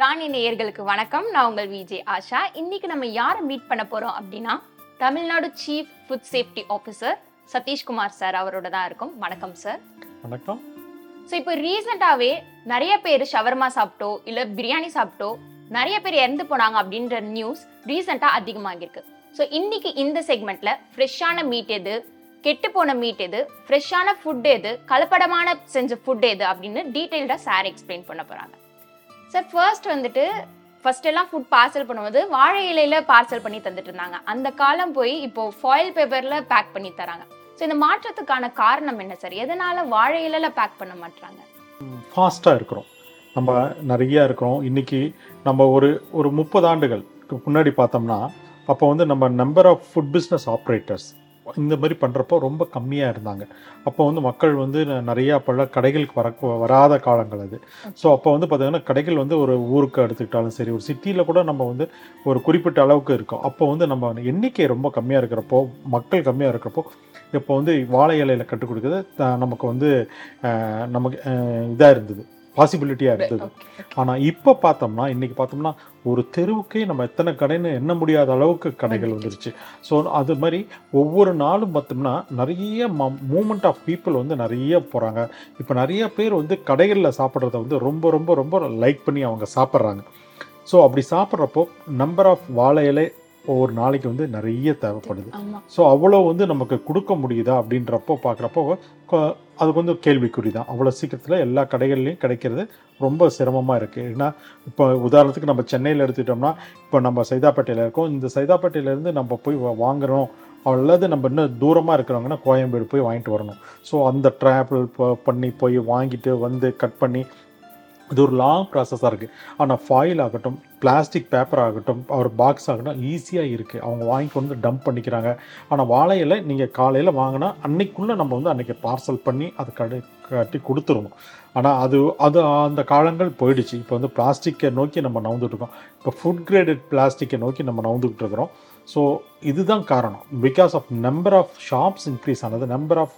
ராணி நேயர்களுக்கு வணக்கம். நான் உங்கள் விஜே ஆஷா. இன்னைக்கு நம்ம யாரை மீட் பண்ண போறோம் அப்படின்னா Tamil Nadu chief food safety officer Satishkumar sir அவரோட தான் இருக்கும். வணக்கம் சார் வணக்கம். ஸோ இப்போ ரீசெண்டாகவே நிறைய பேர் ஷவர்மா சாப்பிட்டோ இல்லை பிரியாணி சாப்பிட்டோ நிறைய பேர் இறந்து போனாங்க அப்படின்ற நியூஸ் ரீசெண்டாக அதிகமாகிருக்கு ஸோ இன்னைக்கு இந்த செக்மெண்ட்ல ஃப்ரெஷ்ஷான மீட் எது கெட்டு போன மீட் எது ஃப்ரெஷ்ஷான ஃபுட் எது கலப்படமான செஞ்ச ஃபுட் எது அப்படின்னு டீட்டெயில்டாக சார் எக்ஸ்பிளைன் பண்ண போகிறாங்க சார் ஃபர்ஸ்ட் வந்துட்டு ஃபர்ஸ்ட் எல்லாம் ஃபுட் பார்சல் பண்ணும்போது வாழை இலையில பார்சல் பண்ணி தந்துட்டு இருந்தாங்க. அந்த காலம் போய் இப்போ ஃபாயில் பேப்பர்ல பேக் பண்ணி தராங்க. ஸோ இந்த மாற்றத்துக்கான காரணம் என்ன சார் எதனால வாழை இலையில பேக் பண்ண மாட்டாங்க ஃபாஸ்ட்டாக இருக்கிறோம். நம்ம நிறைய இருக்கிறோம். இன்னைக்கு நம்ம ஒரு ஒரு முப்பது ஆண்டுகளுக்கு முன்னாடி பார்த்தோம்னா அப்போ வந்து நம்ம number of food business operators இந்த மாதிரி பண்ணுறப்போ ரொம்ப கம்மியாக இருந்தாங்க. அப்போ வந்து மக்கள் வந்து ந- நிறையா பல கடைகளுக்கு வர வராத காலங்கள் அது. ஸோ அப்போ வந்து பார்த்திங்கன்னா கடைகள் வந்து ஒரு ஊருக்கு எடுத்துக்கிட்டாலும் சரி ஒரு சிட்டியில் கூட நம்ம வந்து ஒரு குறிப்பிட்ட அளவுக்கு இருக்கும். அப்போ வந்து நம்ம எண்ணிக்கை ரொம்ப கம்மியாக இருக்கிறப்போ மக்கள் கம்மியாக இருக்கிறப்போ இப்போ வந்து வாழை இலையில் கற்றுக் கொடுக்குறது த- நமக்கு வந்து நமக்கு இதாக இருந்தது. பாசிபிலிட்டியாக இருந்தது ஆனால் இப்போ பார்த்தோம்னா இன்னைக்கு பார்த்தோம்னா ஒரு தெருவுக்கே நம்ம எத்தனை கடைன்னு எண்ண முடியாத அளவுக்கு கடைகள் வந்துருச்சு. ஸோ அது மாதிரி ஒவ்வொரு நாளும் பார்த்தோம்னா நிறைய மூமெண்ட் ஆஃப் பீப்புள் வந்து நிறைய போகிறாங்க இப்போ நிறைய பேர் வந்து கடைகளில் சாப்பிட்றத வந்து ரொம்ப ரொம்ப ரொம்ப லைக் பண்ணி அவங்க சாப்பிட்றாங்க. ஸோ அப்படி சாப்பிட்றப்போ நம்பர் ஆஃப் வாழை இலை ஒவ்வொரு நாளைக்கு வந்து நிறைய தேவைப்படுது. ஸோ அவ்வளோ வந்து நமக்கு கொடுக்க முடியுதா அப்படின்றப்போ பார்க்குறப்போ அதுக்கு வந்து கேள்விக்குறி தான். அவ்வளோ சீக்கிரத்தில் எல்லா கடைகள்லையும் கிடைக்கிறது ரொம்ப சிரமமாக இருக்குது ஏன்னா இப்போ உதாரணத்துக்கு நம்ம சென்னையில் எடுத்துக்கிட்டோம்னா இப்போ நம்ம சைதாப்பேட்டையில் இருக்கோம். இந்த சைதாப்பேட்டையிலேருந்து நம்ம போய் வா- வாங்குறோம். அல்லது நம்ம இன்னும் தூரமாக இருக்கிறவங்கன்னா கோயம்பேடு போய் வாங்கிட்டு வரணும். ஸோ அந்த ட்ராவல் பண்ணி போய் வாங்கிட்டு வந்து கட் பண்ணி இது ஒரு லாங் ப்ராசஸாக இருக்குது ஆனால் ஃபாயில் ஆகட்டும் பிளாஸ்டிக் பேப்பர் ஆகட்டும் ஒரு பாக்ஸ் ஆகட்டும் ஈஸியாக இருக்குது அவங்க வாங்கி கொண்டு வந்து டம்ப் பண்ணிக்கிறாங்க. ஆனால் வாழையில் நீங்கள் காலையில் வாங்கினா அன்னைக்குள்ளே நம்ம வந்து அன்றைக்கி பார்சல் பண்ணி அதை கடை கட்டி கொடுத்துருணும் ஆனால் அது அது அந்த காலங்கள் போயிடுச்சு. இப்போ வந்து பிளாஸ்டிக்கை நோக்கி நம்ம நவுந்துட்டுருக்கோம் இப்போ ஃபுட் கிரேடட் பிளாஸ்டிக்கை நோக்கி நம்ம நவுந்துக்கிட்டு இருக்கிறோம் ஸோ இதுதான் காரணம். Because of number of shops increase ஆனது நம்பர் ஆஃப்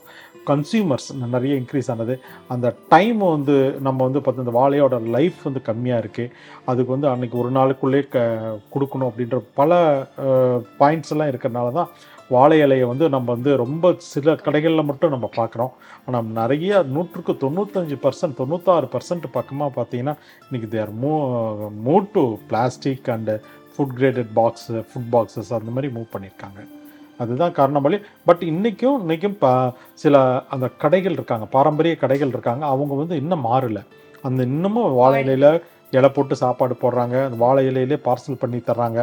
கன்சியூமர்ஸ் நிறைய இன்க்ரீஸ் ஆனது. அந்த டைம் வந்து நம்ம வந்து பார்த்தா இந்த வாழையோட லைஃப் வந்து கம்மியாக இருக்குது அதுக்கு வந்து அன்றைக்கி ஒரு நாளுக்குள்ளே க கொடுக்கணும் அப்படின்ற பல பாயிண்ட்ஸ் எல்லாம் இருக்கிறனால தான் வாழை இலையை வந்து நம்ம வந்து ரொம்ப சில கடைகளில் மட்டும் நம்ம பார்க்குறோம். ஆனால் நிறைய நூற்றுக்கு தொண்ணூத்தஞ்சு பர்சன்ட் தொண்ணூத்தாறு பர்சன்ட் பக்கமாக பார்த்தீங்கன்னா இன்றைக்கி தேர் மூ move to plastic and food graded box food boxes அந்த மாதிரி மூவ் பண்ணியிருக்காங்க. அதுதான் காரணம் வழி பட் இன்றைக்கும் இன்றைக்கும் ப சில அந்த கடைகள் இருக்காங்க பாரம்பரிய கடைகள் இருக்காங்க அவங்க வந்து இன்னும் மாறல. அந்த இன்னமும் வாழை இலையில இலை போட்டு சாப்பாடு போடுறாங்க அந்த வாழை இலையிலே பார்சல் பண்ணி தர்றாங்க.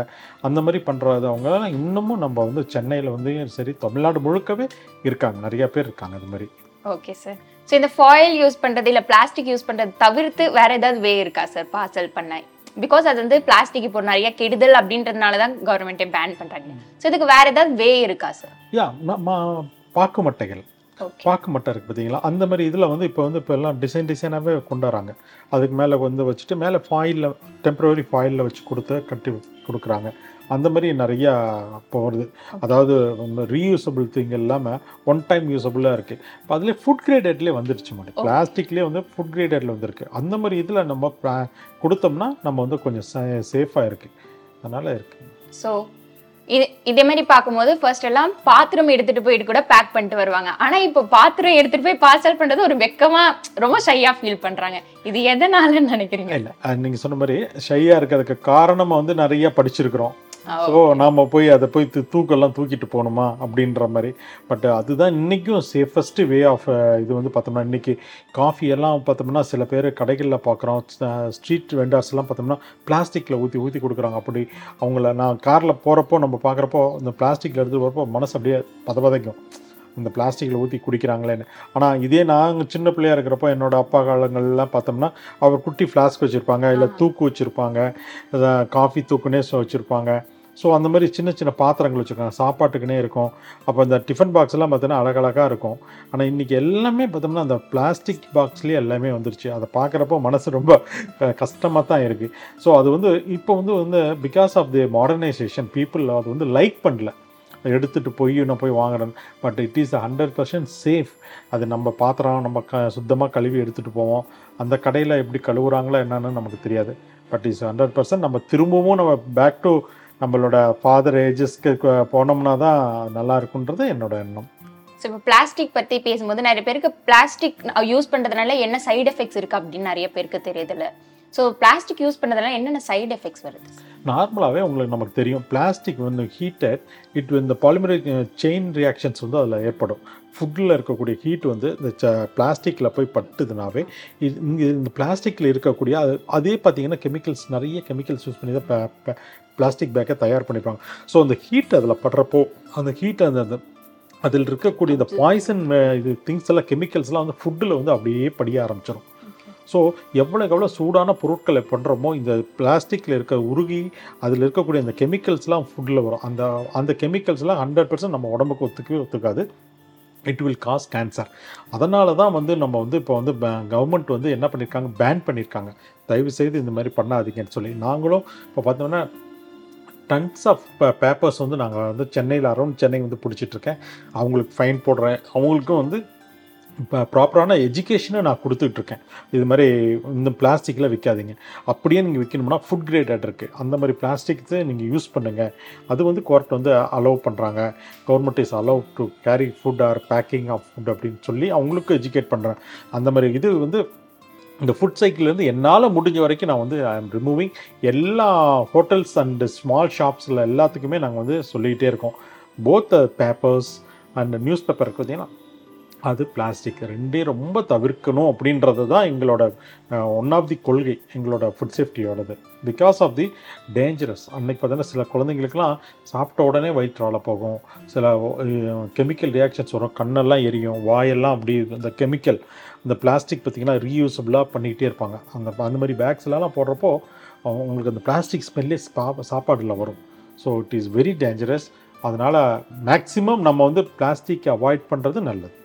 அந்த மாதிரி பண்ணுறவங்க இன்னமும் நம்ம வந்து சென்னையில் வந்து சரி தமிழ்நாடு முழுக்கவே இருக்காங்க நிறைய பேர் இருக்காங்க அது மாதிரி. ஓகே சார் ஸோ இந்த ஃபாயில் யூஸ் பண்றது இல்ல பிளாஸ்டிக் யூஸ் பண்றது தவிர்த்து வேற ஏதாவது வே இருக்கா சார் பார்சல் பண்ண பிகாஸ் அது வந்து பிளாஸ்டிக் இப்போ நிறைய கெடுதல் அப்படின்றதுனால தான் கவர்மெண்ட்டே பேன் பண்றாங்க. ஸோ இதுக்கு வேற ஏதாவது வே இருக்கா சார் யா பாக்கு மட்டைகள். பாக்கு மட்டை இருக்குது பார்த்தீங்களா? அந்த மாதிரி இதில் வந்து இப்போ வந்து இப்போ எல்லாம் டிசைன் டிசைனாகவே கொண்டு வராங்க அதுக்கு மேலே வந்து வச்சுட்டு மேலே ஃபாயிலில் டெம்பரவரி ஃபாயிலில் வச்சு கொடுத்து கட்டி கொடுக்குறாங்க. அந்த மாதிரி நிறையா இப்போ வருது அதாவது ரீயூசபிள் திங் இல்லாமல் ஒன் டைம் யூஸபிளாக இருக்குது இப்போ அதுலேயே ஃபுட் கிரேடட்லேயே வந்துருச்சு Okay. பிளாஸ்டிக்லேயே வந்து ஃபுட் கிரேடட்ல வந்திருக்கு. அந்த மாதிரி இதில் நம்ம கொடுத்தோம்னா நம்ம வந்து கொஞ்சம் சேஃபாக இருக்குது அதனால் இருக்குது ஸோ இது இதே மாதிரி பார்க்கும்போது ஃபர்ஸ்ட் எல்லாம் பாத்திரம் எடுத்துட்டு போயிட்டு கூட பேக் பண்ணிட்டு வருவாங்க. ஆனா இப்போ பாத்திரம் எடுத்துட்டு போய் பார்சல் பண்றது ஒரு வெக்கமா ரொம்ப ஷையா ஃபீல் பண்றாங்க. இது எதனாலன்னு நினைக்கிறீங்க? இல்லை நீங்கள் சொன்ன மாதிரி ஷையாக இருக்கிறதுக்கு காரணமாக வந்து நிறைய படிச்சிருக்கிறோம். ஸோ நாம் போய் அதை போய் தூ- தூக்கெல்லாம் தூக்கிட்டு போகணுமா? அப்படின்ற மாதிரி. பட் அதுதான் இன்றைக்கும் சேஃபஸ்ட் வே ஆஃப் இது வந்து பார்த்தோம்னா இன்றைக்கி காஃபி எல்லாம் பார்த்தோம்னா சில பேர் கடைகளில் பார்க்குறோம். ஸ்ட்ரீட் வெண்டர்ஸ்லாம் பார்த்தோம்னா பிளாஸ்டிக்கில் ஊற்றி ஊற்றி கொடுக்குறாங்க. அப்படி அவங்கள நான் காரில் போகிறப்போ நம்ம பார்க்குறப்போ இந்த பிளாஸ்டிக்கில் எடுத்து வரப்போ மனசு அப்படியே பதபதைக்கும். இந்த பிளாஸ்டிக்கில் ஊற்றி குடிக்கிறாங்களேன்னு. ஆனால் இதே நாங்கள் சின்ன பிள்ளையா இருக்கிறப்போ என்னோட அப்பா காலங்கள்லாம் பார்த்தோம்னா அவர் குட்டி ஃப்ளாஸ்க் வச்சுருப்பாங்க. இல்லை. தூக்கு வச்சுருப்பாங்க. காஃபி தூக்குனே வச்சுருப்பாங்க. ஸோ அந்த மாதிரி சின்ன சின்ன பாத்திரங்கள் வச்சுருக்காங்க சாப்பாட்டுக்குனே இருக்கும். அப்போ இந்த டிஃபன் பாக்ஸ் எல்லாம் பார்த்தீங்கன்னா அழகழகாக இருக்கும். ஆனால் இன்றைக்கி எல்லாமே பார்த்தோம்னா அந்த பிளாஸ்டிக் பாக்ஸ்லேயே எல்லாமே வந்துருச்சு. அதை பார்க்குறப்போ மனசு ரொம்ப கஷ்டமாக தான் இருக்குது ஸோ அது வந்து இப்போ வந்து வந்து because of the modernization people அது வந்து லைக் பண்ணல. எடுத்துகிட்டு போய் நான் போய் வாங்குறேன் but it is hundred percent safe அது நம்ம பாத்திரம் நம்ம க சுத்தமாக கழுவி எடுத்துகிட்டு போவோம். அந்த கடையில் எப்படி கழுவுறாங்களோ என்னன்னு நமக்கு தெரியாது. பட் இஸ் ஹண்ட்ரட் பர்சன்ட் நம்ம திரும்பவும் நம்ம பேக் டு நம்மளோட ஃபாதர் ஏஜஸ்க்கு போனோம்னா தான் நல்லா இருக்குன்றது என்னோட எண்ணம். ஸோ இப்போ பிளாஸ்டிக் பற்றி பேசும்போது நிறைய பேருக்கு பிளாஸ்டிக் யூஸ் பண்ணுறதுனால என்ன சைடு எஃபெக்ட்ஸ் இருக்குது அப்படின்னு நிறைய பேருக்கு தெரியுதுல்ல. ஸோ பிளாஸ்டிக் யூஸ் பண்ணுறதுனால என்னென்ன சைடு எஃபெக்ட்ஸ் வருது? நார்மலாகவே உங்களுக்கு நமக்கு தெரியும். பிளாஸ்டிக் வந்து ஹீட்டட் இட் இந்த பாலிமரிக் செயின் ரியாக்ஷன்ஸ் வந்து அதில் ஏற்படும். ஃபுட்டில் இருக்கக்கூடிய ஹீட் வந்து இந்த ச பிளாஸ்டிக்கில் போய் பட்டுதுனாவே இது இங்கே இந்த பிளாஸ்டிக்கில் இருக்கக்கூடிய அது அதே பார்த்தீங்கன்னா கெமிக்கல்ஸ் நிறைய கெமிக்கல்ஸ் யூஸ் பண்ணி தான் பிளாஸ்டிக் பேக்கை தயார் பண்ணிப்பாங்க. ஸோ அந்த ஹீட் அதில் படுறப்போ அந்த ஹீட் அந்த அந்த அதில் இருக்கக்கூடிய இந்த பாய்சன் இது திங்ஸ் எல்லாம் கெமிக்கல்ஸ்லாம் வந்து ஃபுட்டில் வந்து அப்படியே படிய ஆரம்பிச்சிடும் ஸோ எவ்வளோக்கு எவ்வளோ சூடான பொருட்களை பண்ணுறோமோ இந்த பிளாஸ்டிக்கில் இருக்க உருகி அதில் இருக்கக்கூடிய அந்த கெமிக்கல்ஸ்லாம் ஃபுட்டில் வரும். அந்த அந்த கெமிக்கல்ஸ்லாம் ஹண்ட்ரட் பர்சன்ட் நம்ம உடம்புக்கு ஒத்துக்கவே ஒத்துக்காது. இட் வில் காஸ் கேன்சர் அதனால தான் வந்து நம்ம வந்து இப்போ வந்து கவர்மெண்ட் வந்து என்ன பண்ணியிருக்காங்க பேன் பண்ணியிருக்காங்க தயவு செய்து இந்த மாதிரி பண்ணாதீங்கன்னு சொல்லி. நாங்களும் இப்போ பார்த்தோம்னா டன்ஸ் ஆஃப் பேப்பர்ஸ் வந்து நாங்கள் வந்து சென்னையில் அரௌண்ட் சென்னை வந்து பிடிச்சிட்ருக்கேன். அவங்களுக்கு ஃபைன் போடுறேன். அவங்களுக்கும் வந்து இப்போ ப்ராப்பரான எஜுகேஷனை நான் கொடுத்துட்ருக்கேன். இது மாதிரி இந்த பிளாஸ்டிக்கில் விற்காதீங்க அப்படியே நீங்கள் விற்கணும்னா ஃபுட் கிரேடட் இருக்குது அந்த மாதிரி பிளாஸ்டிக்ஸை நீங்கள் யூஸ் பண்ணுங்கள் அது வந்து கோர்ட் வந்து அலோவ் பண்ணுறாங்க government is allow to carry food or packing of food அப்படின்னு சொல்லி அவங்களுக்கும் எஜுகேட் பண்ணுறேன் அந்த மாதிரி இது வந்து இந்த ஃபுட் சைக்கிள்லேருந்து என்னால் முடிஞ்ச வரைக்கும் நான் வந்து ஐ எம் ரிமூவிங் எல்லா ஹோட்டல்ஸ் அண்டு ஸ்மால் ஷாப்ஸில் எல்லாத்துக்குமே நாங்கள் வந்து சொல்லிக்கிட்டே இருக்கோம். Both papers and news paper பார்த்தீங்கன்னா அது பிளாஸ்டிக் ரெண்டையும் ரொம்ப தவிர்க்கணும் அப்படின்றது தான் எங்களோட ஒன் ஆஃப் தி கொள்கை எங்களோட ஃபுட் சேஃப்டியோடது பிகாஸ் ஆஃப் தி டேஞ்சரஸ் அன்னைக்கு பார்த்தீங்கன்னா சில குழந்தைங்களுக்குலாம் சாப்பிட்ட உடனே வயிற்றால போகும். சில கெமிக்கல் ரியாக்ஷன்ஸ் வரும். கண்ணெல்லாம் எரியும். வாயெல்லாம் அப்படி இந்த கெமிக்கல் இந்த பிளாஸ்டிக் பார்த்திங்கன்னா ரீயூசபிளாக பண்ணிக்கிட்டே இருப்பாங்க. அந்த அந்த மாதிரி பேக்ஸ்லாம் போடுறப்போ உங்களுக்கு அந்த பிளாஸ்டிக் ஸ்மெல்லே சா சாப்பாடில் வரும். So it is very dangerous அதனால் மேக்ஸிமம் நம்ம வந்து பிளாஸ்டிக் அவாய்ட் பண்ணுறது நல்லது.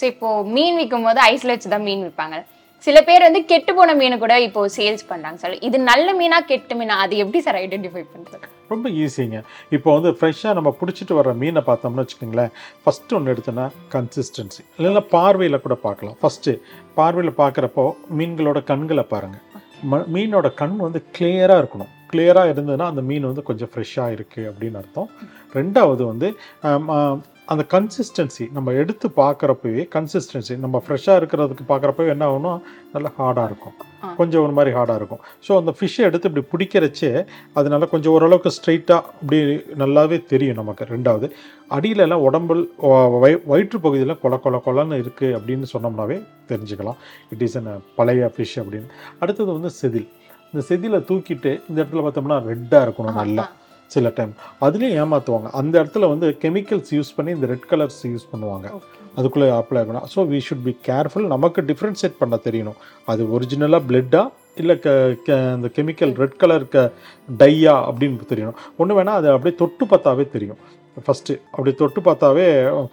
ஸோ இப்போ மீன் விற்கும் போது ஐஸ்ல வச்சு தான் மீன் விற்பாங்க சில பேர் வந்து கெட்டு போன மீனை கூட இப்போ சேல்ஸ் பண்ணுறாங்க சார் இது நல்ல மீனா கெட்டு மீனா அது எப்படி சார் ஐடென்டிஃபை பண்ணுறது ரொம்ப ஈஸிங்க இப்போ வந்து ஃப்ரெஷ்ஷாக நம்ம பிடிச்சிட்டு வர மீனை பார்த்தோம்னு வச்சுக்கோங்களேன். ஃபஸ்ட்டு ஒன்று எடுத்தோன்னா கன்சிஸ்டன்சி இல்லைன்னா பார்வையில் கூட பார்க்கலாம். ஃபஸ்ட்டு பார்வையில் பார்க்குறப்போ மீன்களோட கண்களை பாருங்கள் ம மீனோட கண் வந்து கிளியராக இருக்கணும். கிளியராக இருந்ததுன்னா அந்த மீன் வந்து கொஞ்சம் ஃப்ரெஷ்ஷாக இருக்குது அப்படின்னு அர்த்தம். ரெண்டாவது வந்து அந்த கன்சிஸ்டன்சி நம்ம எடுத்து பார்க்குறப்பவே கன்சிஸ்டன்சி நம்ம ஃப்ரெஷ்ஷாக இருக்கிறதுக்கு பார்க்குறப்பவே என்ன ஆகும்னா நல்லா ஹார்டாக இருக்கும். கொஞ்சம் ஒரு மாதிரி ஹார்டாக இருக்கும். ஸோ அந்த ஃபிஷ்ஷை எடுத்து இப்படி பிடிக்கிறச்சே அதனால கொஞ்சம் ஓரளவுக்கு ஸ்ட்ரைட்டாக அப்படி நல்லாவே தெரியும் நமக்கு ரெண்டாவது. அடியில எல்லாம் உடம்புல வய வயிற்று பகுதியில் கொல கொல கொலன்னு இருக்குது அப்படின்னு சொன்னோம்னாவே தெரிஞ்சுக்கலாம். இட் இஸ் அன் பழைய ஃபிஷ் அப்படின்னு. அடுத்தது வந்து செதில். இந்த செதிலை தூக்கிட்டு இந்த இடத்துல பார்த்தோம்னா ரெட்டாக இருக்கணும் நல்லா. சில டைம் அதுலேயும் ஏமாற்றுவாங்க அந்த இடத்துல வந்து கெமிக்கல்ஸ் யூஸ் பண்ணி இந்த ரெட் கலர்ஸ் யூஸ் பண்ணுவாங்க. அதுக்குள்ளே அப்ளை ஆகணும் so we should be careful நமக்கு டிஃப்ரென்ஷியேட் பண்ண தெரியணும். அது ஒரிஜினலாக பிளட்டா இல்லை க க இந்த கெமிக்கல் ரெட் கலர் க டையா அப்படின்னு தெரியணும். ஒன்று வேணால் அது அப்படியே தொட்டு பார்த்தாவே தெரியும். ஃபஸ்ட்டு அப்படி தொட்டு பார்த்தாவே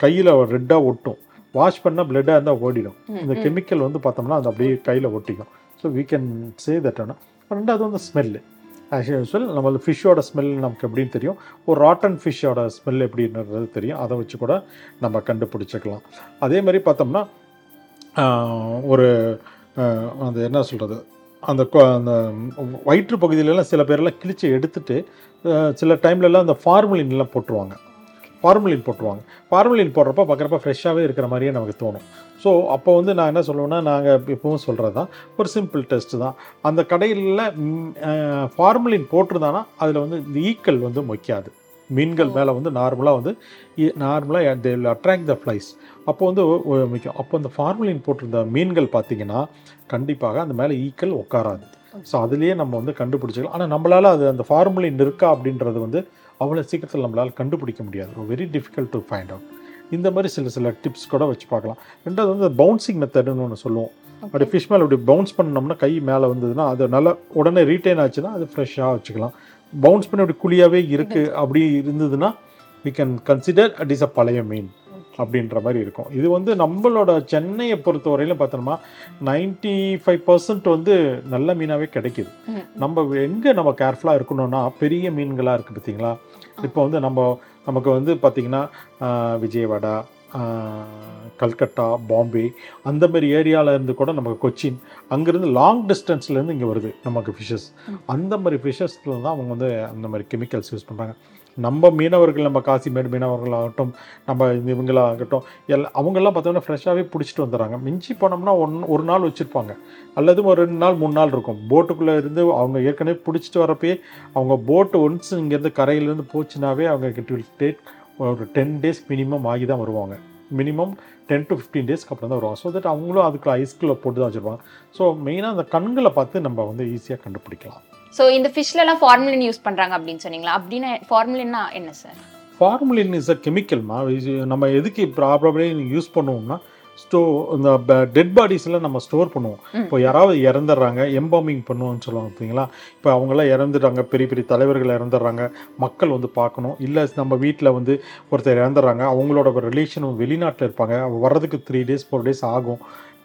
கையில் ரெட்டாக ஒட்டும். வாஷ் பண்ணால் பிளட்டாக இருந்தால் ஓடிடும். இந்த கெமிக்கல் வந்து பார்த்தோம்னா அது அப்படியே கையில் ஒட்டிக்கும். So we can say that ஆனால் ரெண்டாவது வந்து ஸ்மெல்லு ஆஸ் யூஸ்வல் நம்ம ஃபிஷ்ஷோட ஸ்மெல் நமக்கு எப்படின்னு தெரியும். ஒரு ராட்டன் ஃபிஷ்ஷோட ஸ்மெல் எப்படின்றது தெரியும். அதை வச்சு கூட நம்ம கண்டுபிடிச்சிக்கலாம். அதே மாதிரி பார்த்தோம்னா ஒரு அந்த என்ன சொல்கிறது அந்த கொ- அந்த வயிற்று பகுதியிலலாம் சில பேரெல்லாம் கிழிச்சு எடுத்துட்டு சில டைம்லலாம் அந்த ஃபார்முலின்லாம் போட்டுருவாங்க. ஃபார்முலின் போட்டுருவாங்க. ஃபார்முலின் போடுறப்ப பார்க்குறப்ப ஃப்ரெஷ்ஷாகவே இருக்கிற மாதிரியே நமக்கு தோணும். ஸோ அப்போ வந்து நான் என்ன சொல்லுவேன்னா நாங்கள் எப்பவும் சொல்கிறது தான் ஒரு சிம்பிள் டெஸ்ட் தான். அந்த கடையில் ஃபார்முலின் போட்டிருந்தானா அதில் வந்து இந்த ஈக்கள் வந்து மொய்க்காது. மீன்கள் மேலே வந்து நார்மலாக வந்து நார்மலாக தே அட்ராக்ட் த ஃப்ளைஸ் அப்போ வந்து ஒ- மிக்கும் அப்போ அந்த ஃபார்முலின் போட்டிருந்த மீன்கள் பார்த்தீங்கன்னா கண்டிப்பாக அந்த மேலே ஈக்கள் உட்காராது. ஸோ அதுலேயே நம்ம வந்து கண்டுபிடிச்சிக்கலாம். ஆனால் நம்மளால் அது அந்த ஃபார்முலின் இருக்கா அப்படின்றது வந்து அவ்வளோ சீக்கிரத்தில் நம்மளால் கண்டுபிடிக்க முடியாது. Very difficult to find out இந்த மாதிரி சில சில டிப்ஸ் கூட வச்சு பார்க்கலாம். ரெண்டாவது வந்து பவுன்சிங் மெத்தடுன்னு ஒன்று சொல்லுவோம். அப்படி ஃபிஷ் மேலே அப்படி பவுன்ஸ் பண்ணோம்னா கை மேலே வந்ததுன்னா அது நல்லா உடனே ரீட்டைன் ஆச்சுன்னா அது ஃப்ரெஷ்ஷாக வச்சுக்கலாம். பவுன்ஸ் பண்ணி அப்படி குழியாகவே இருக்குது அப்படி இருந்ததுன்னா we can consider at is a பழைய மீன். அப்படின்ற மாதிரி இருக்கும். இது வந்து நம்மளோட சென்னையை பொறுத்த வரையிலும் பார்த்தோம்னா நைன்டி ஃபைவ் பர்சன்ட் வந்து நல்ல மீனாகவே கிடைக்குது. நம்ம எங்கே நம்ம கேர்ஃபுல்லாக இருக்கணும்னா பெரிய மீன்களாக இருக்குது பார்த்தீங்களா? இப்போ வந்து நம்ம நமக்கு வந்து பார்த்திங்கன்னா விஜயவாடா கல்கட்டா பாம்பே அந்த மாதிரி ஏரியாவில் இருந்து கூட நமக்கு கொச்சின் அங்கேருந்து லாங் டிஸ்டன்ஸ்லேருந்து இங்கே வருது நமக்கு ஃபிஷஸ். அந்த மாதிரி ஃபிஷஸில் தான் அவங்க வந்து அந்த மாதிரி கெமிக்கல்ஸ் யூஸ் பண்ணுறாங்க நம்ம மீனவர்கள் நம்ம காசிமேடு மீனவர்களாகட்டும் நம்ம இவங்களாகட்டும் எல் அவங்கெல்லாம் பார்த்தோம்னா ஃப்ரெஷ்ஷாகவே பிடிச்சிட்டு வந்துடுறாங்க. மிஞ்சி போனோம்னா ஒன் ஒரு நாள் வச்சுருப்பாங்க. அல்லது ஒரு ரெண்டு நாள் மூணு நாள் இருக்கும். போட்டுக்குள்ளே இருந்து அவங்க ஏற்கனவே பிடிச்சிட்டு வரப்பே அவங்க போட்டு ஒன்ஸ் இங்கேருந்து கரையிலேருந்து போச்சுனாவே அவங்க இட் வில் டேக் ஒரு டென் டேஸ் மினிமம் ஆகி தான் வருவாங்க. மினிமம் டென் டு ஃபிஃப்டீன் டேஸ்க்கு அப்புறம் தான் வருவாங்க. ஸோ தட் அவங்களும் அதுக்குள்ள ஐஸ்குள்ளே போட்டு தான் வச்சுருப்பாங்க ஸோ மெயினாக அந்த கண்களை பார்த்து நம்ம வந்து ஈஸியாக கண்டுபிடிக்கலாம். ஸோ இந்த ஃபிஷ்லலாம் ஃபார்முலின் யூஸ் பண்றாங்க அப்படின்னு சொன்னீங்களா? அப்படின்னு ஃபார்முலின்னா என்ன சார் ஃபார்முலின் இஸ் அ கெமிக்கல்மா நம்ம எதுக்கு ப்ராப்ளமே யூஸ் பண்ணுவோம்னா ஸ்டோ இந்த டெட் பாடிஸ்லாம் நம்ம ஸ்டோர் பண்ணுவோம். இப்போ யாராவது இறந்துடுறாங்க எம்பாமிங் பண்ணுவோம்னு சொல்லுவாங்க பார்த்தீங்களா? இப்போ அவங்களாம் இறந்துடுறாங்க பெரிய பெரிய தலைவர்கள் இறந்துடுறாங்க மக்கள் வந்து பார்க்கணும். இல்லை நம்ம வீட்டில் வந்து ஒருத்தர் இறந்துடுறாங்க அவங்களோட ரிலேஷன் வெளிநாட்டில் இருப்பாங்க. வர்றதுக்கு த்ரீ டேஸ் ஃபோர் டேஸ் ஆகும்.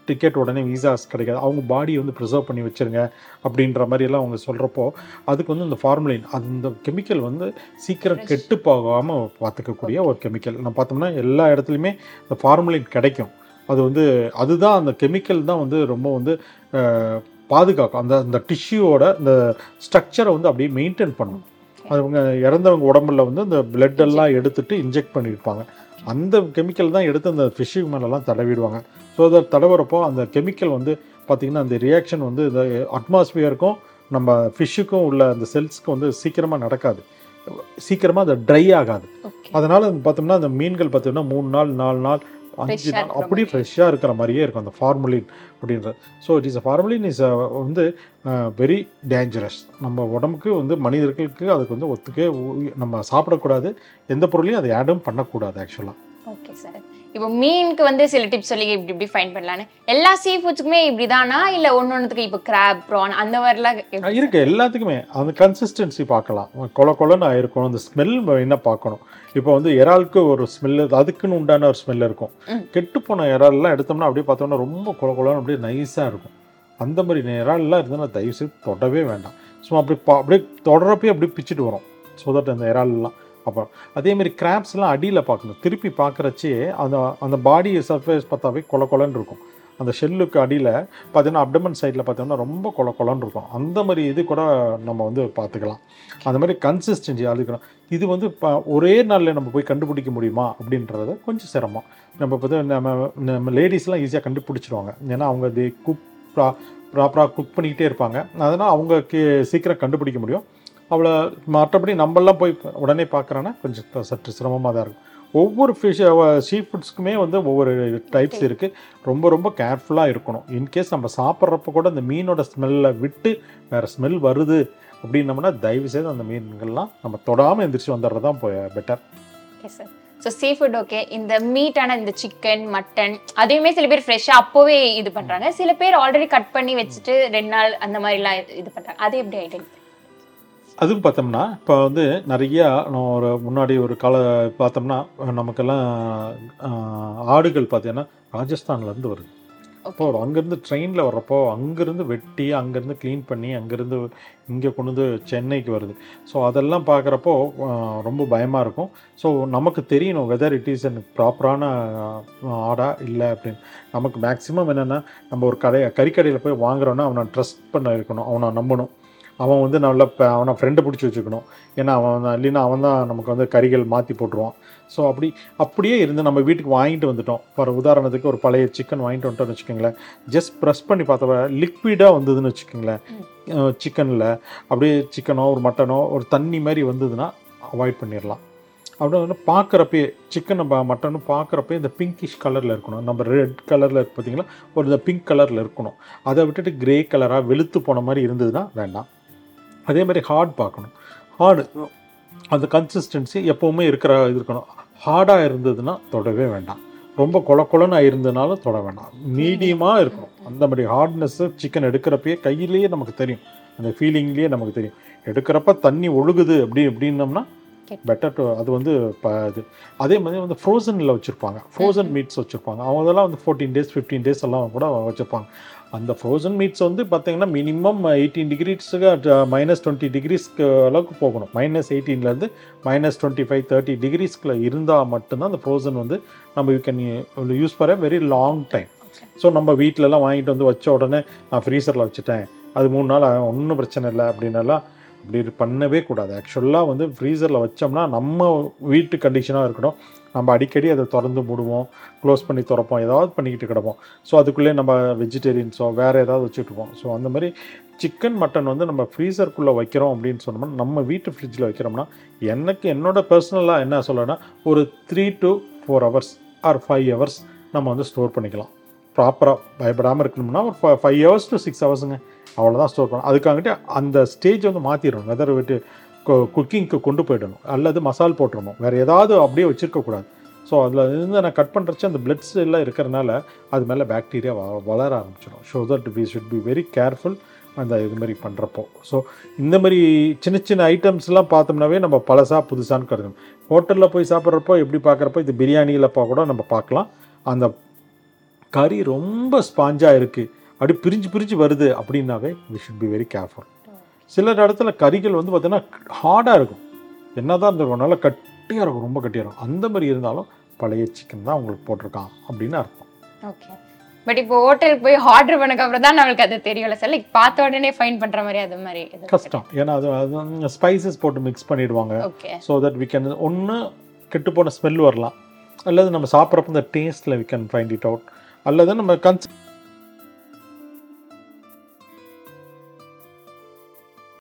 டிக்கெட் உடனே விசாஸ் கிடைக்காது. அவங்க பாடியை வந்து ப்ரிசர்வ் பண்ணி வச்சிருங்க அப்படின்ற மாதிரி எல்லாம் அவங்க சொல்கிறப்போ அதுக்கு வந்து இந்த ஃபார்முலின் அந்த கெமிக்கல் வந்து சீக்கிரம். கெட்டு போகாமல் பார்த்துக்கக்கூடிய ஒரு கெமிக்கல் நம்ம பார்த்தோம்னா எல்லா இடத்துலையுமே இந்த ஃபார்முலின் கிடைக்கும். அது வந்து அதுதான் அந்த கெமிக்கல் தான் வந்து ரொம்ப வந்து பாதுகாக்கும். அந்த அந்த டிஷ்யூவோட இந்த ஸ்ட்ரக்சரை வந்து அப்படியே மெயின்டைன் பண்ணும். அது அவங்க இறந்தவங்க உடம்புல வந்து அந்த blood எல்லாம் எடுத்துட்டு இன்ஜெக்ட் பண்ணியிருப்பாங்க. அந்த கெமிக்கல் தான் எடுத்து அந்த ஃபிஷ்ஷுக்கு மேலெல்லாம் தடவிடுவாங்க. ஸோ அதை தடவுறப்போ அந்த கெமிக்கல் வந்து பார்த்திங்கன்னா அந்த ரியாக்ஷன் வந்து இந்த அட்மாஸ்பியருக்கும் நம்ம ஃபிஷ்ஷுக்கும் உள்ள அந்த செல்ஸ்க்கு வந்து சீக்கிரமாக நடக்காது. சீக்கிரமாக அது ட்ரை ஆகாது. அதனால பார்த்தோம்னா அந்த மீன்கள் பார்த்தோம்னா மூணு நாள் நாலு நாள் அஞ்சு நாள் அப்படியே. ஃப்ரெஷ்ஷாக இருக்கிற மாதிரியே இருக்கும் அந்த ஃபார்முலின் அப்படின்றது. So it is formalin is வந்து வெரி டேஞ்சரஸ் நம்ம உடம்புக்கு வந்து மனிதர்களுக்கு அதுக்கு வந்து ஒத்துக்கே நம்ம சாப்பிடக்கூடாது. எந்த பொருளையும் அதை ஆடும் பண்ணக்கூடாது ஆக்சுவலாக ஓகே சார் இப்போ மீனுக்கு வந்து சில டிப்ஸ் சொல்லி இப்படி இப்படி ஃபைன் பண்ணலான்னு. எல்லா சீ ஃபுட்ஸுக்குமே இப்படிதானா? இல்ல ஒன்று ஒன்றுத்துக்கு இப்போ கிராப் ப்ரான் அந்த மாதிரிலாம் இருக்கு? எல்லாத்துக்குமே. அந்த கன்சிஸ்டன்சி பார்க்கலாம். கொல கொலன்னு ஆயிருக்கும். அந்த ஸ்மெல் என்ன பார்க்கணும். இப்போ வந்து இறாலுக்கு ஒரு ஸ்மெல் அதுக்குன்னு உண்டான ஒரு ஸ்மெல் இருக்கும். கெட்டு போன இறால்லாம் எடுத்தோம்னா அப்படியே பார்த்தோம்னா ரொம்ப கொல கொலன்னு அப்படியே நைஸாக இருக்கும். அந்த மாதிரி இறால்லாம் இருந்ததுன்னா தயவு செய்து தொடவே வேண்டாம். சும்மா அப்படி பா அப்படியே தொடரப்பே அப்படியே பிச்சுட்டு வரும். ஸோ தட் அந்த இறால்லாம் அப்போ அதேமாரி கிராப்ஸ்லாம் அடியில் பார்க்கணும். திருப்பி பார்க்குறச்சே அந்த அந்த பாடி சர்ஃபேஸ் பார்த்தாவே கொல கொலன்னு இருக்கும். அந்த ஷெல்லுக்கு அடியில் பார்த்தீங்கன்னா அப்டமன் சைடில் பார்த்தோம்னா ரொம்ப கொல கொலன்னு இருக்கும். அந்த மாதிரி இது கூட நம்ம வந்து பார்த்துக்கலாம். அந்த மாதிரி கன்சிஸ்டன்சி அழுக்கணும் இது வந்து இப்போ ஒரே நாளில் நம்ம போய் கண்டுபிடிக்க முடியுமா அப்படின்றத கொஞ்சம் சிரமம். நம்ம இப்போ நம்ம நம்ம லேடிஸ்லாம் ஈஸியாக கண்டுபிடிச்சிருவாங்க. ஏன்னா அவங்க தி குக் ப்ரா ப்ராப்பராக குக் பண்ணிக்கிட்டே இருப்பாங்க. அதனால் அவங்க சீக்கிரம் கண்டுபிடிக்க முடியும். அவளை மற்றபடி நம்மளாம் போய் உடனே பார்க்குறோன்னா கொஞ்சம் சற்று சிரமமாக தான் இருக்கும். ஒவ்வொரு ஃபிஷ் சீ ஃபுட்ஸ்க்குமே வந்து ஒவ்வொரு டைப்ஸ். இருக்குது ரொம்ப ரொம்ப கேர்ஃபுல்லாக இருக்கணும். இன்கேஸ் நம்ம சாப்பிட்றப்ப கூட இந்த மீனோட ஸ்மெல்லை விட்டு வேறு ஸ்மெல் வருது அப்படின்னம்னா தயவு செய்து அந்த மீன்கள்லாம் நம்ம தொடாமல் எந்திரிச்சு வந்துடுறது தான் better okay sir so sea food okay இந்த மீட்டான இந்த சிக்கன் மட்டன் அதையுமே சில பேர் ஃப்ரெஷ்ஷாக அப்போவே இது பண்றாங்க. சில பேர் ஆல்ரெடி கட் பண்ணி வச்சுட்டு ரெண்டு நாள் அந்த மாதிரிலாம் இது- பண்றாங்க. அது எப்படி ஐடென்டிஃபை அதுவும் பார்த்தோம்னா இப்போ வந்து நிறையா நான் ஒரு முன்னாடி ஒரு கால பார்த்தோம்னா நமக்கெல்லாம் ஆடுகள் பார்த்தீங்கன்னா ராஜஸ்தான்லேருந்து வருது. அப்போ அங்கேருந்து ட்ரெயினில் வர்றப்போ அங்கேருந்து வெட்டி அங்கேருந்து க்ளீன் பண்ணி அங்கேருந்து இங்கே கொண்டு வந்து சென்னைக்கு வருது. ஸோ அதெல்லாம் பார்க்குறப்போ ரொம்ப பயமாக இருக்கும். ஸோ நமக்கு தெரியணும் வெதர் இட் இஸ் எனக்கு ப்ராப்பரான ஆடா இல்லை அப்படின்னு. நமக்கு மேக்ஸிமம் என்னென்னா நம்ம ஒரு கடை கறிக்கடையில் போய் வாங்குறோன்னா அவனை ட்ரஸ்ட் பண்ண இருக்கணும். அவனை நம்பணும். அவன் வந்து நல்ல அவனை ஃப்ரெண்டை பிடிச்சி வச்சுக்கணும். ஏன்னா அவன் இல்லைன்னா அவன் தான் நமக்கு வந்து கறிகள் மாற்றி போட்டுருவான். ஸோ அப்படி அப்படியே இருந்து நம்ம வீட்டுக்கு வாங்கிட்டு வந்துட்டோம். ஃபார் உதாரணத்துக்கு ஒரு பழைய சிக்கன் வாங்கிட்டு வந்துட்டோம்னு வச்சுக்கோங்களேன். ஜஸ்ட் ப்ரெஸ் பண்ணி பார்த்தவ லிக்விடாக வந்ததுன்னு வச்சுக்கோங்களேன். சிக்கனில் அப்படியே சிக்கனோ ஒரு மட்டனோ ஒரு தண்ணி மாதிரி வந்ததுன்னா அவாய்ட் பண்ணிடலாம். அப்படி வந்து பார்க்குறப்பே சிக்கன் மட்டனும் பார்க்குறப்பே இந்த பிங்கிஷ் கலரில் இருக்கணும். நம்ம ரெட் கலரில் பார்த்தீங்களா ஒரு இந்த பிங்க் கலரில் இருக்கணும். அதை விட்டுட்டு கிரே கலராக வெளுத்து போன மாதிரி இருந்ததுன்னா வேண்டாம். அதே மாதிரி ஹார்ட் பார்க்கணும். ஹார்டு அந்த கன்சிஸ்டன்சி எப்போவுமே இருக்கிற இது இருக்கணும். ஹார்டாக இருந்ததுன்னா தொடவே வேண்டாம். ரொம்ப கொல கொலன்னு இருந்ததுனாலும் தொட வேண்டாம். மீடியமாக இருக்கணும். அந்த மாதிரி ஹார்ட்னஸ்ஸு சிக்கன் எடுக்கிறப்பயே கையிலேயே நமக்கு தெரியும். அந்த ஃபீலிங்லேயே நமக்கு தெரியும். எடுக்கிறப்ப தண்ணி ஒழுகுது அப்படி அப்படின்னம்னா பெட்டர் டு அது வந்து ப இது அதே மாதிரி வந்து ஃப்ரோசனில் வச்சுருப்பாங்க. ஃப்ரோசன் மீட்ஸ் வச்சுருப்பாங்க. அவங்க அதெல்லாம் வந்து ஃபோர்டீன் டேஸ் ஃபிஃப்டீன் டேஸ் எல்லாம் கூட வச்சுருப்பாங்க. அந்த ஃப்ரோசன் மீட்ஸ் வந்து பார்த்தீங்கன்னா மினிமம் எயிட்டீன் டிகிரிஸுக்கு மைனஸ் டுவெண்ட்டி டிகிரிஸ்க்கு அளவுக்கு போகணும். மைனஸ் எயிட்டீன்லேருந்து மைனஸ் டுவெண்ட்டி ஃபைவ் தேர்ட்டி டிகிரிஸ்க்குள்ள இருந்தால் மட்டும்தான் அந்த ஃப்ரோசன் வந்து நம்ம you can use for a very long time. So நம்ம வீட்டிலலாம் வாங்கிட்டு வந்து வச்ச உடனே நான் ஃப்ரீசரில் வச்சுட்டேன். அது மூணு நாள் ஒன்றும் பிரச்சனை இல்லை அப்படின்னலாம் அப்படி பண்ணவே கூடாது. ஆக்சுவலாக வந்து ஃப்ரீசரில் வச்சோம்னா நம்ம வீட்டு கண்டிஷனாக இருக்கணும் நம்ம அடிக்கடி அதை திறந்து மூடுவோம் க்ளோஸ் பண்ணி திறப்போம் ஏதாவது பண்ணிக்கிட்டு கிடப்போம். ஸோ அதுக்குள்ளே நம்ம வெஜிடேரியன்ஸோ வேறு ஏதாவது வச்சுட்ருப்போம் ஸோ அந்த மாதிரி சிக்கன் மட்டன் வந்து நம்ம ஃப்ரீசருக்குள்ளே வைக்கிறோம் அப்படின்னு சொன்னோம்னா நம்ம வீட்டு ஃப்ரிட்ஜில் வைக்கிறோம்னா எனக்கு என்னோட பர்சனலாக என்ன சொல்லணும்னா ஒரு three to four hours or five hours நம்ம வந்து ஸ்டோர் பண்ணிக்கலாம். ப்ராப்பராக பயப்படாமல் இருக்கணும்னா ஒரு ஃபைவ் ஹவர்ஸ் டு சிக்ஸ் ஹவர்ஸுங்க அவ்வளோதான் ஸ்டோர் பண்ணணும் அதுக்காகட்டு அந்த ஸ்டேஜ் வந்து மாற்றிடணும் வெதர் விட்டு குக்கிங்க்கு கொண்டு போயிடணும். அல்லது மசால் போட்டுடணும் வேறு ஏதாவது அப்படியே வச்சுருக்கக்கூடாது. ஸோ அதில் இருந்து நான் கட் பண்ணுறச்சு அந்த பிளட்ஸ் எல்லாம் இருக்கிறனால அது மேலே பாக்டீரியா வ வளர ஆரம்பிச்சிடும் so that we should be very careful அந்த இது மாதிரி பண்ணுறப்போ ஸோ இந்த மாதிரி சின்ன சின்ன ஐட்டம்ஸ்லாம் பார்த்தோம்னாவே நம்ம பழசா புதுசான்னு கருதணும். ஹோட்டலில் போய் சாப்பிட்றப்போ எப்படி பார்க்குறப்போ இது பிரியாணியில் கூட நம்ம பார்க்கலாம். அந்த கறி ரொம்ப ஸ்பாஞ்சாக இருக்குது அப்படி பிரிஞ்சு பிரிஞ்சு வருது அப்படின்னாவே we should be very careful சில இடத்துல கறிகள் வந்து பார்த்தீங்கன்னா ஹார்டாக இருக்கும். என்னதான் இருந்திருக்கும் நல்லா கட்டியாக இருக்கும் ரொம்ப கட்டியாக இருக்கும். அந்த மாதிரி இருந்தாலும் பழைய சிக்கன் தான் உங்களுக்கு போட்டிருக்கான் அப்படின்னு அர்த்தம். ஓகே பட் இப்போ ஹோட்டலுக்கு போய் ஆர்டர் பண்ணக்கு அப்புறம் தான் நம்மளுக்கு அது தெரியும்ல சார் லைக் பார்த்த உடனே ஃபைன் பண்ற மாதிரி அது மாதிரி கஷ்டம். ஏன்னா அது அது ஸ்பைசஸ் போட்டு மிக்ஸ் பண்ணிடுவாங்க. ஸோ தட் வி கேன் ஒன்று கெட்டுப்போன ஸ்மெல் வரலாம். அல்லது நம்ம சாப்பிட்றப்ப இந்த டேஸ்ட்டில் we can find it out அல்லது நம்ம கன்ஸ்